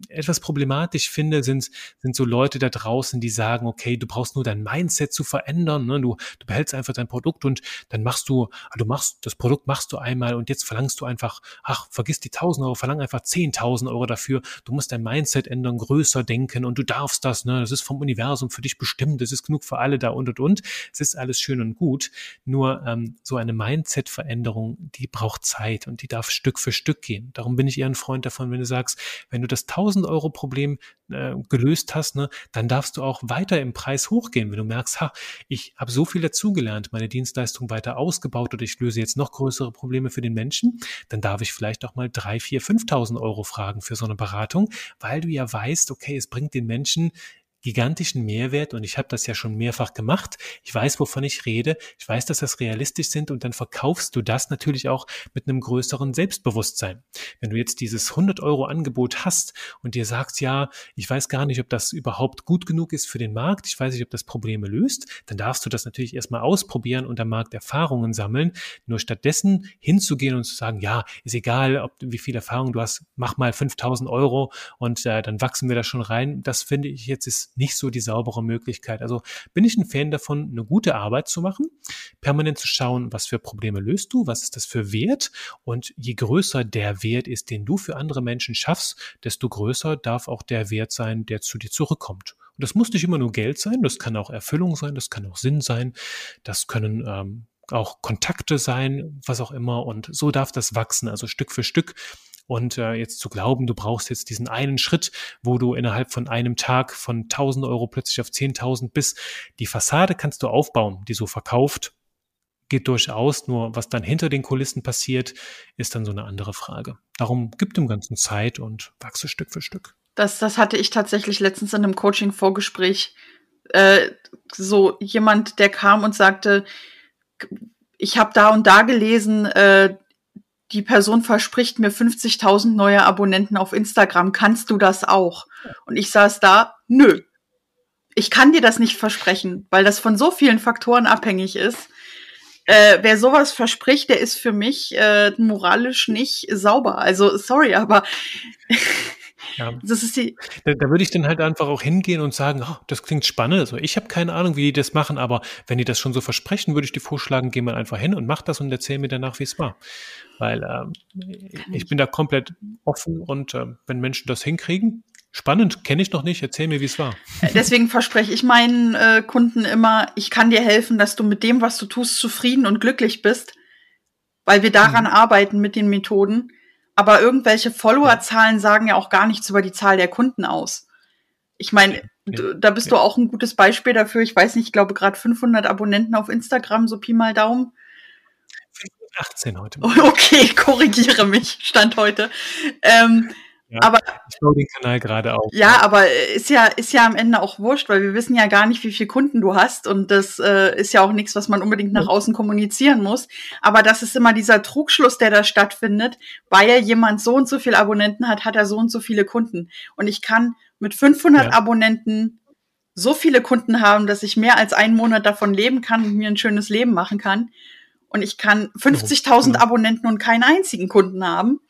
etwas problematisch finde, sind, sind so Leute da draußen, die sagen, okay, du brauchst nur dein Mindset zu verändern. Ne? Du, du behältst einfach dein Produkt und dann machst du, du machst, das Produkt machst du einmal und jetzt verlangst du einfach, ach, vergiss die 1000 Euro, verlang einfach 10.000 Euro dafür. Du musst dein Mindset ändern, größer denken und du darfst das, ne? Das ist vom Universum für dich bestimmt, das ist genug für alle da und und und. Es ist alles schön und gut. Nur ähm, so eine Mindset-Veränderung, die braucht Zeit und die darf Stück für Stück gehen darum bin ich eher ein Freund davon, wenn du sagst, wenn du das 1000 Euro Problem äh, gelöst hast, ne, dann darfst du auch weiter im Preis hochgehen. Wenn du merkst, ha, ich habe so viel dazugelernt, meine Dienstleistung weiter ausgebaut oder ich löse jetzt noch größere Probleme für den Menschen, dann darf ich vielleicht auch mal drei, vier, 5.000 Euro fragen für so eine Beratung, weil du ja weißt, okay, es bringt den Menschen gigantischen Mehrwert und ich habe das ja schon mehrfach gemacht. Ich weiß, wovon ich rede. Ich weiß, dass das realistisch sind und dann verkaufst du das natürlich auch mit einem größeren Selbstbewusstsein. Wenn du jetzt dieses 100 Euro Angebot hast und dir sagst, ja, ich weiß gar nicht, ob das überhaupt gut genug ist für den Markt, ich weiß nicht, ob das Probleme löst, dann darfst du das natürlich erstmal ausprobieren und am Markt Erfahrungen sammeln. Nur stattdessen hinzugehen und zu sagen, ja, ist egal, ob wie viel Erfahrung du hast, mach mal 5000 Euro und äh, dann wachsen wir da schon rein. Das finde ich jetzt ist nicht so die saubere Möglichkeit. Also bin ich ein Fan davon, eine gute Arbeit zu machen, permanent zu schauen, was für Probleme löst du, was ist das für Wert und je größer der Wert ist, den du für andere Menschen schaffst, desto größer darf auch der Wert sein, der zu dir zurückkommt. Und das muss nicht immer nur Geld sein, das kann auch Erfüllung sein, das kann auch Sinn sein, das können ähm, auch Kontakte sein, was auch immer. Und so darf das wachsen, also Stück für Stück und äh, jetzt zu glauben, du brauchst jetzt diesen einen Schritt, wo du innerhalb von einem Tag von 1000 Euro plötzlich auf 10.000 bist, die Fassade kannst du aufbauen, die so verkauft, geht durchaus. Nur was dann hinter den Kulissen passiert, ist dann so eine andere Frage. Darum gibt dem Ganzen Zeit und wachse Stück für Stück. Das, das hatte ich tatsächlich letztens in einem Coaching-Vorgespräch. Äh, so jemand, der kam und sagte, ich habe da und da gelesen, äh, die Person verspricht mir 50.000 neue Abonnenten auf Instagram. Kannst du das auch? Und ich saß da, nö. Ich kann dir das nicht versprechen, weil das von so vielen Faktoren abhängig ist. Äh, wer sowas verspricht, der ist für mich äh, moralisch nicht sauber. Also sorry, aber Ja. Das ist die da, da würde ich dann halt einfach auch hingehen und sagen, oh, das klingt spannend. Also ich habe keine Ahnung, wie die das machen, aber wenn die das schon so versprechen, würde ich dir vorschlagen, geh mal einfach hin und mach das und erzähl mir danach, wie es war. Weil ähm, ich bin da komplett offen und äh, wenn Menschen das hinkriegen, Spannend, kenne ich noch nicht. Erzähl mir, wie es war. Äh, deswegen verspreche ich meinen äh, Kunden immer, ich kann dir helfen, dass du mit dem, was du tust, zufrieden und glücklich bist, weil wir daran hm. arbeiten mit den Methoden. Aber irgendwelche Followerzahlen sagen ja auch gar nichts über die Zahl der Kunden aus. Ich meine, ja. da bist ja. du auch ein gutes Beispiel dafür. Ich weiß nicht, ich glaube gerade 500 Abonnenten auf Instagram, so Pi mal Daumen. 18 heute. [laughs] Okay, korrigiere mich, Stand heute. Ähm, ja, aber ich baue den Kanal gerade auf. Ja, aber ist ja ist ja am Ende auch wurscht, weil wir wissen ja gar nicht, wie viele Kunden du hast und das äh, ist ja auch nichts, was man unbedingt nach außen kommunizieren muss. Aber das ist immer dieser Trugschluss, der da stattfindet, weil jemand so und so viele Abonnenten hat, hat er so und so viele Kunden. Und ich kann mit 500 ja. Abonnenten so viele Kunden haben, dass ich mehr als einen Monat davon leben kann und mir ein schönes Leben machen kann. Und ich kann 50.000 genau. Abonnenten und keinen einzigen Kunden haben.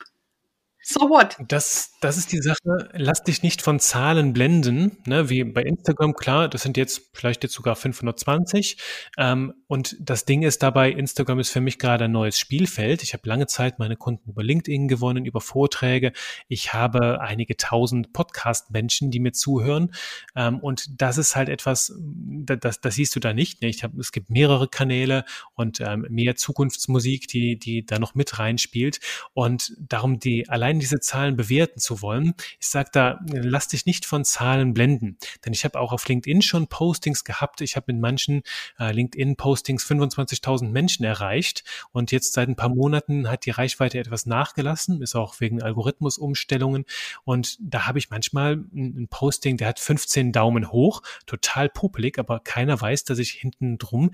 So what? Das, das ist die Sache. Lass dich nicht von Zahlen blenden, ne? wie bei Instagram. Klar, das sind jetzt vielleicht jetzt sogar 520. Ähm, und das Ding ist dabei, Instagram ist für mich gerade ein neues Spielfeld. Ich habe lange Zeit meine Kunden über LinkedIn gewonnen, über Vorträge. Ich habe einige tausend Podcast-Menschen, die mir zuhören. Ähm, und das ist halt etwas, das, das siehst du da nicht. Ne? Ich hab, es gibt mehrere Kanäle und ähm, mehr Zukunftsmusik, die, die da noch mit reinspielt. Und darum die allein allein diese Zahlen bewerten zu wollen. Ich sage da, lass dich nicht von Zahlen blenden. Denn ich habe auch auf LinkedIn schon Postings gehabt. Ich habe mit manchen äh, LinkedIn-Postings 25.000 Menschen erreicht. Und jetzt seit ein paar Monaten hat die Reichweite etwas nachgelassen, ist auch wegen Algorithmusumstellungen. Und da habe ich manchmal ein, ein Posting, der hat 15 Daumen hoch, total popelig, aber keiner weiß, dass ich hinten drum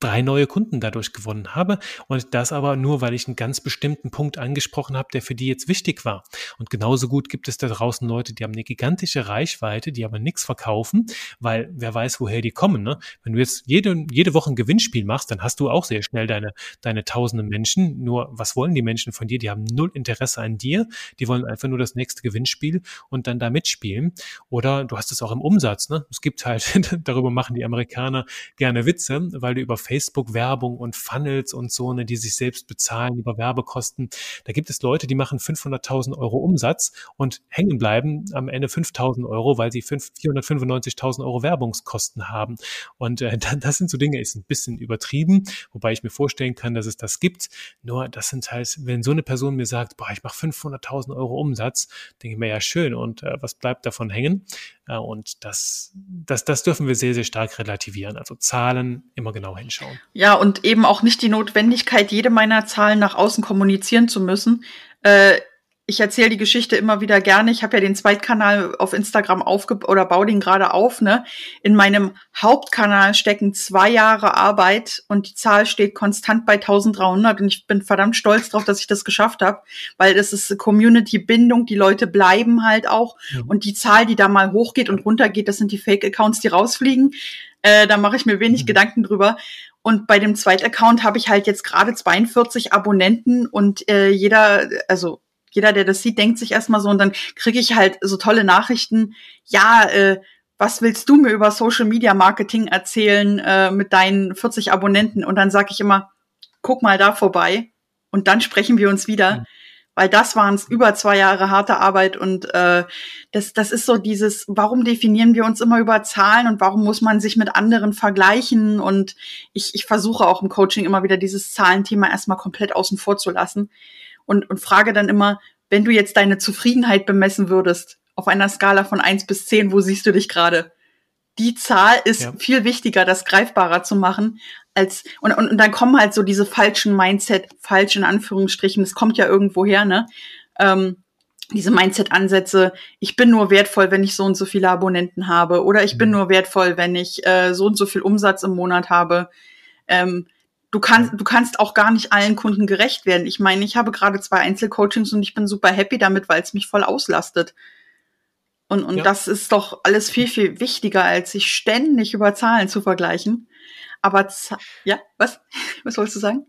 drei neue Kunden dadurch gewonnen habe. Und das aber nur, weil ich einen ganz bestimmten Punkt angesprochen habe, der für die jetzt wichtig war. Und genauso gut gibt es da draußen Leute, die haben eine gigantische Reichweite, die aber nichts verkaufen, weil wer weiß, woher die kommen. Ne? Wenn du jetzt jede, jede Woche ein Gewinnspiel machst, dann hast du auch sehr schnell deine, deine tausende Menschen. Nur was wollen die Menschen von dir? Die haben null Interesse an dir. Die wollen einfach nur das nächste Gewinnspiel und dann da mitspielen. Oder du hast es auch im Umsatz. Ne? Es gibt halt, [laughs] darüber machen die Amerikaner gerne Witze, weil du über Facebook-Werbung und Funnels und so, ne, die sich selbst bezahlen über Werbekosten. Da gibt es Leute, die machen 500.000 Euro Umsatz und hängen bleiben am Ende 5.000 Euro, weil sie 495.000 Euro Werbungskosten haben. Und äh, [laughs] das sind so Dinge, ist ein bisschen übertrieben, wobei ich mir vorstellen kann, dass es das gibt. Nur das sind halt, wenn so eine Person mir sagt, boah, ich mache 500.000 Euro Umsatz, denke ich mir ja schön und äh, was bleibt davon hängen? Und das, das, das dürfen wir sehr, sehr stark relativieren. Also Zahlen immer genau hinschauen. Ja, und eben auch nicht die Notwendigkeit, jede meiner Zahlen nach außen kommunizieren zu müssen. Äh, ich erzähle die Geschichte immer wieder gerne. Ich habe ja den Zweitkanal auf Instagram aufge oder baue den gerade auf. Ne? In meinem Hauptkanal stecken zwei Jahre Arbeit und die Zahl steht konstant bei 1300 und ich bin verdammt stolz drauf, dass ich das geschafft habe, weil das ist Community-Bindung. Die Leute bleiben halt auch ja. und die Zahl, die da mal hochgeht und runtergeht, das sind die Fake-Accounts, die rausfliegen. Äh, da mache ich mir wenig mhm. Gedanken drüber. Und bei dem Zweitaccount habe ich halt jetzt gerade 42 Abonnenten und äh, jeder, also jeder, der das sieht, denkt sich erstmal so und dann kriege ich halt so tolle Nachrichten. Ja, äh, was willst du mir über Social Media Marketing erzählen äh, mit deinen 40 Abonnenten? Und dann sage ich immer, guck mal da vorbei und dann sprechen wir uns wieder. Mhm. Weil das waren über zwei Jahre harte Arbeit und äh, das, das ist so dieses, warum definieren wir uns immer über Zahlen und warum muss man sich mit anderen vergleichen? Und ich, ich versuche auch im Coaching immer wieder dieses Zahlenthema erstmal komplett außen vor zu lassen und, und frage dann immer, wenn du jetzt deine Zufriedenheit bemessen würdest, auf einer Skala von eins bis zehn, wo siehst du dich gerade? Die Zahl ist ja. viel wichtiger, das greifbarer zu machen, als, und, und, und dann kommen halt so diese falschen Mindset, falsch in Anführungsstrichen, das kommt ja irgendwo her, ne? Ähm, diese Mindset-Ansätze, ich bin nur wertvoll, wenn ich so und so viele Abonnenten habe, oder ich mhm. bin nur wertvoll, wenn ich äh, so und so viel Umsatz im Monat habe. Ähm, du kannst, du kannst auch gar nicht allen Kunden gerecht werden. Ich meine, ich habe gerade zwei Einzelcoachings und ich bin super happy damit, weil es mich voll auslastet. Und, und ja. das ist doch alles viel, viel wichtiger, als sich ständig über Zahlen zu vergleichen. Aber ja, was? [laughs] Was wolltest du sagen?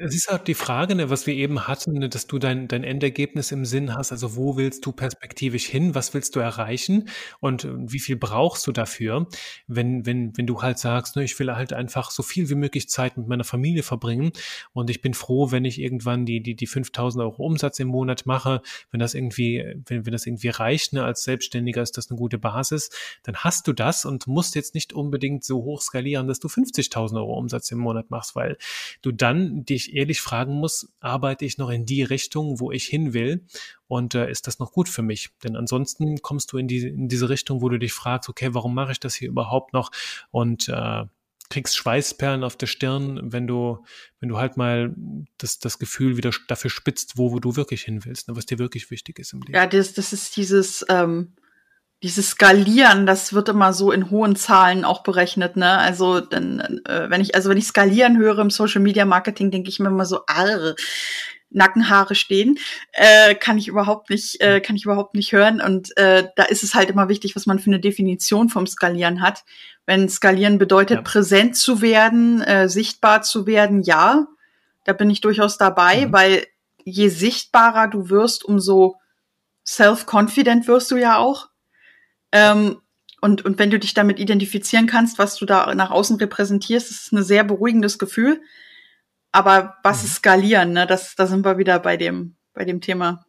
Es ist halt die Frage, ne, was wir eben hatten, ne, dass du dein, dein Endergebnis im Sinn hast. Also wo willst du perspektivisch hin? Was willst du erreichen? Und äh, wie viel brauchst du dafür? Wenn, wenn, wenn du halt sagst, ne, ich will halt einfach so viel wie möglich Zeit mit meiner Familie verbringen und ich bin froh, wenn ich irgendwann die, die, die 5000 Euro Umsatz im Monat mache, wenn das irgendwie, wenn, wenn das irgendwie reicht, ne, als Selbstständiger ist das eine gute Basis, dann hast du das und musst jetzt nicht unbedingt so hoch skalieren, dass du 50.000 Euro Umsatz im Monat machst, weil du dann die ich ehrlich fragen muss, arbeite ich noch in die Richtung, wo ich hin will? Und äh, ist das noch gut für mich? Denn ansonsten kommst du in, die, in diese Richtung, wo du dich fragst, okay, warum mache ich das hier überhaupt noch? Und äh, kriegst Schweißperlen auf der Stirn, wenn du, wenn du halt mal das, das Gefühl wieder dafür spitzt, wo, wo du wirklich hin willst, ne, was dir wirklich wichtig ist im Leben. Ja, das, das ist dieses, ähm, dieses Skalieren, das wird immer so in hohen Zahlen auch berechnet, ne? Also dann, äh, wenn ich, also wenn ich skalieren höre im Social Media Marketing, denke ich mir immer so, arr, Nackenhaare stehen, äh, kann ich überhaupt nicht, äh, kann ich überhaupt nicht hören. Und äh, da ist es halt immer wichtig, was man für eine Definition vom Skalieren hat. Wenn Skalieren bedeutet, ja. präsent zu werden, äh, sichtbar zu werden, ja, da bin ich durchaus dabei, mhm. weil je sichtbarer du wirst, umso self-confident wirst du ja auch. Ähm, und, und wenn du dich damit identifizieren kannst, was du da nach außen repräsentierst, ist es ein sehr beruhigendes Gefühl. Aber was mhm. ist skalieren? Ne? Das, da sind wir wieder bei dem, bei dem Thema.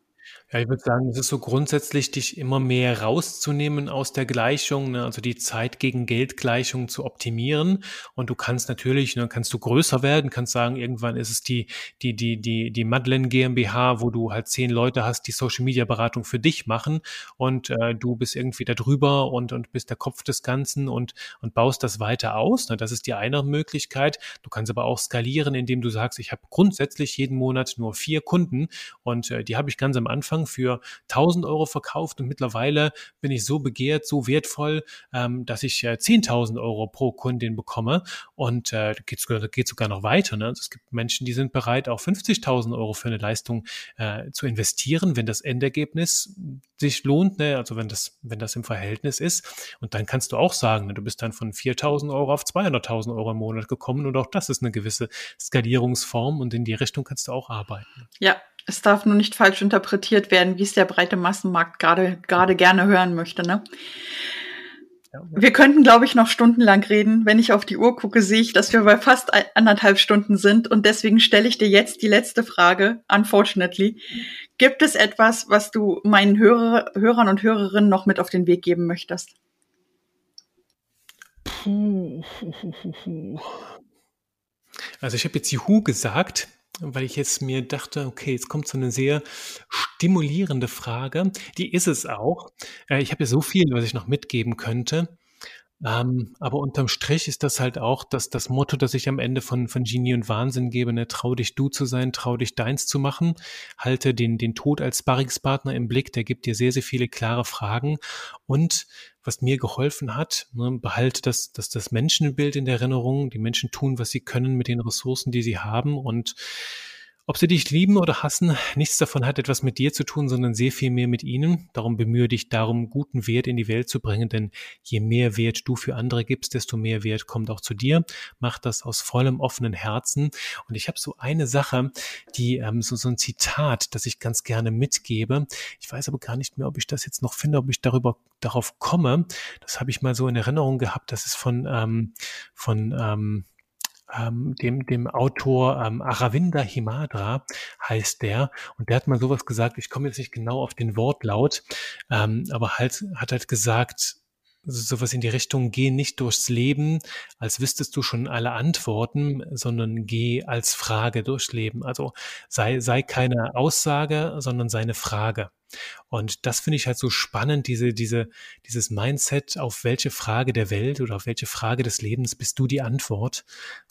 Ja, ich würde sagen, es ist so grundsätzlich, dich immer mehr rauszunehmen aus der Gleichung, ne? also die Zeit gegen Geld Gleichung zu optimieren. Und du kannst natürlich, ne, kannst du größer werden, kannst sagen, irgendwann ist es die, die, die, die, die Madeleine GmbH, wo du halt zehn Leute hast, die Social Media Beratung für dich machen und äh, du bist irgendwie da drüber und, und bist der Kopf des Ganzen und, und baust das weiter aus. Ne? Das ist die eine Möglichkeit. Du kannst aber auch skalieren, indem du sagst, ich habe grundsätzlich jeden Monat nur vier Kunden und äh, die habe ich ganz am Anfang Anfang für 1000 Euro verkauft und mittlerweile bin ich so begehrt, so wertvoll, ähm, dass ich äh, 10.000 Euro pro Kundin bekomme und äh, geht, geht sogar noch weiter. Ne? Also es gibt Menschen, die sind bereit, auch 50.000 Euro für eine Leistung äh, zu investieren, wenn das Endergebnis sich lohnt, ne? also wenn das, wenn das im Verhältnis ist. Und dann kannst du auch sagen, ne? du bist dann von 4.000 Euro auf 200.000 Euro im Monat gekommen und auch das ist eine gewisse Skalierungsform und in die Richtung kannst du auch arbeiten. Ja, es darf nur nicht falsch interpretiert werden, wie es der breite Massenmarkt gerade gerade gerne hören möchte. Ne? Ja. Wir könnten, glaube ich, noch stundenlang reden. Wenn ich auf die Uhr gucke, sehe ich, dass wir bei fast anderthalb Stunden sind. Und deswegen stelle ich dir jetzt die letzte Frage, unfortunately. Gibt es etwas, was du meinen Hörer, Hörern und Hörerinnen noch mit auf den Weg geben möchtest? Puh. [laughs] Also ich habe jetzt Juhu gesagt, weil ich jetzt mir dachte, okay, jetzt kommt so eine sehr stimulierende Frage. Die ist es auch. Äh, ich habe ja so viel, was ich noch mitgeben könnte. Ähm, aber unterm Strich ist das halt auch das, das Motto, das ich am Ende von, von Genie und Wahnsinn gebe, ne? trau dich du zu sein, trau dich deins zu machen, halte den, den Tod als Sparringspartner im Blick, der gibt dir sehr, sehr viele klare Fragen und was mir geholfen hat, ne, behalte das, das, das Menschenbild in der Erinnerung, die Menschen tun, was sie können mit den Ressourcen, die sie haben. Und ob sie dich lieben oder hassen, nichts davon hat etwas mit dir zu tun, sondern sehr viel mehr mit ihnen. Darum bemühe dich darum, guten Wert in die Welt zu bringen, denn je mehr Wert du für andere gibst, desto mehr Wert kommt auch zu dir. Mach das aus vollem offenen Herzen. Und ich habe so eine Sache, die ähm, so, so ein Zitat, das ich ganz gerne mitgebe. Ich weiß aber gar nicht mehr, ob ich das jetzt noch finde, ob ich darüber darauf komme. Das habe ich mal so in Erinnerung gehabt. Das ist von ähm, von ähm, ähm, dem, dem Autor ähm, Aravinda Himadra heißt der. Und der hat mal sowas gesagt, ich komme jetzt nicht genau auf den Wortlaut, ähm, aber halt, hat halt gesagt, sowas in die Richtung, geh nicht durchs Leben, als wüsstest du schon alle Antworten, sondern geh als Frage durchs Leben. Also sei, sei keine Aussage, sondern sei eine Frage. Und das finde ich halt so spannend, diese, diese, dieses Mindset, auf welche Frage der Welt oder auf welche Frage des Lebens bist du die Antwort?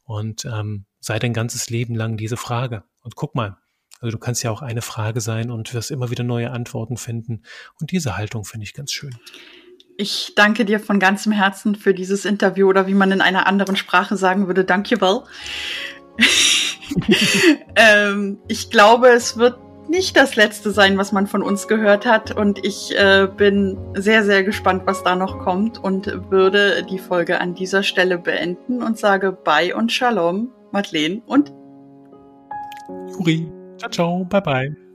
Und ähm, sei dein ganzes Leben lang diese Frage. Und guck mal, also du kannst ja auch eine Frage sein und wirst immer wieder neue Antworten finden. Und diese Haltung finde ich ganz schön. Ich danke dir von ganzem Herzen für dieses Interview oder wie man in einer anderen Sprache sagen würde, danke well. [laughs] ähm, ich glaube, es wird nicht das letzte sein, was man von uns gehört hat. Und ich äh, bin sehr, sehr gespannt, was da noch kommt und würde die Folge an dieser Stelle beenden und sage Bye und Shalom, Madeleine und Juri. Ciao, ciao, bye bye.